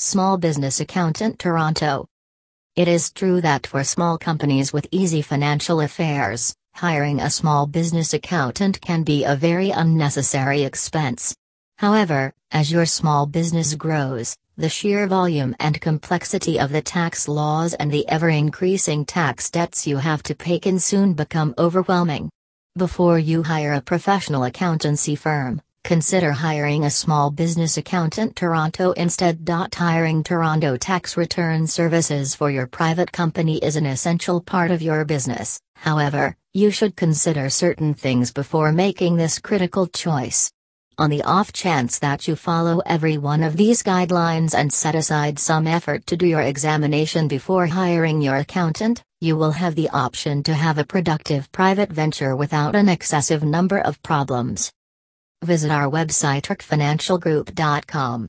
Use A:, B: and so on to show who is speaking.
A: Small Business Accountant Toronto. It is true that for small companies with easy financial affairs, hiring a small business accountant can be a very unnecessary expense. However, as your small business grows, the sheer volume and complexity of the tax laws and the ever increasing tax debts you have to pay can soon become overwhelming. Before you hire a professional accountancy firm, consider hiring a small business accountant Toronto instead. Hiring Toronto tax return services for your private company is an essential part of your business, however, you should consider certain things before making this critical choice. On the off chance that you follow every one of these guidelines and set aside some effort to do your examination before hiring your accountant, you will have the option to have a productive private venture without an excessive number of problems. Visit our website rcfinancialgroup.com.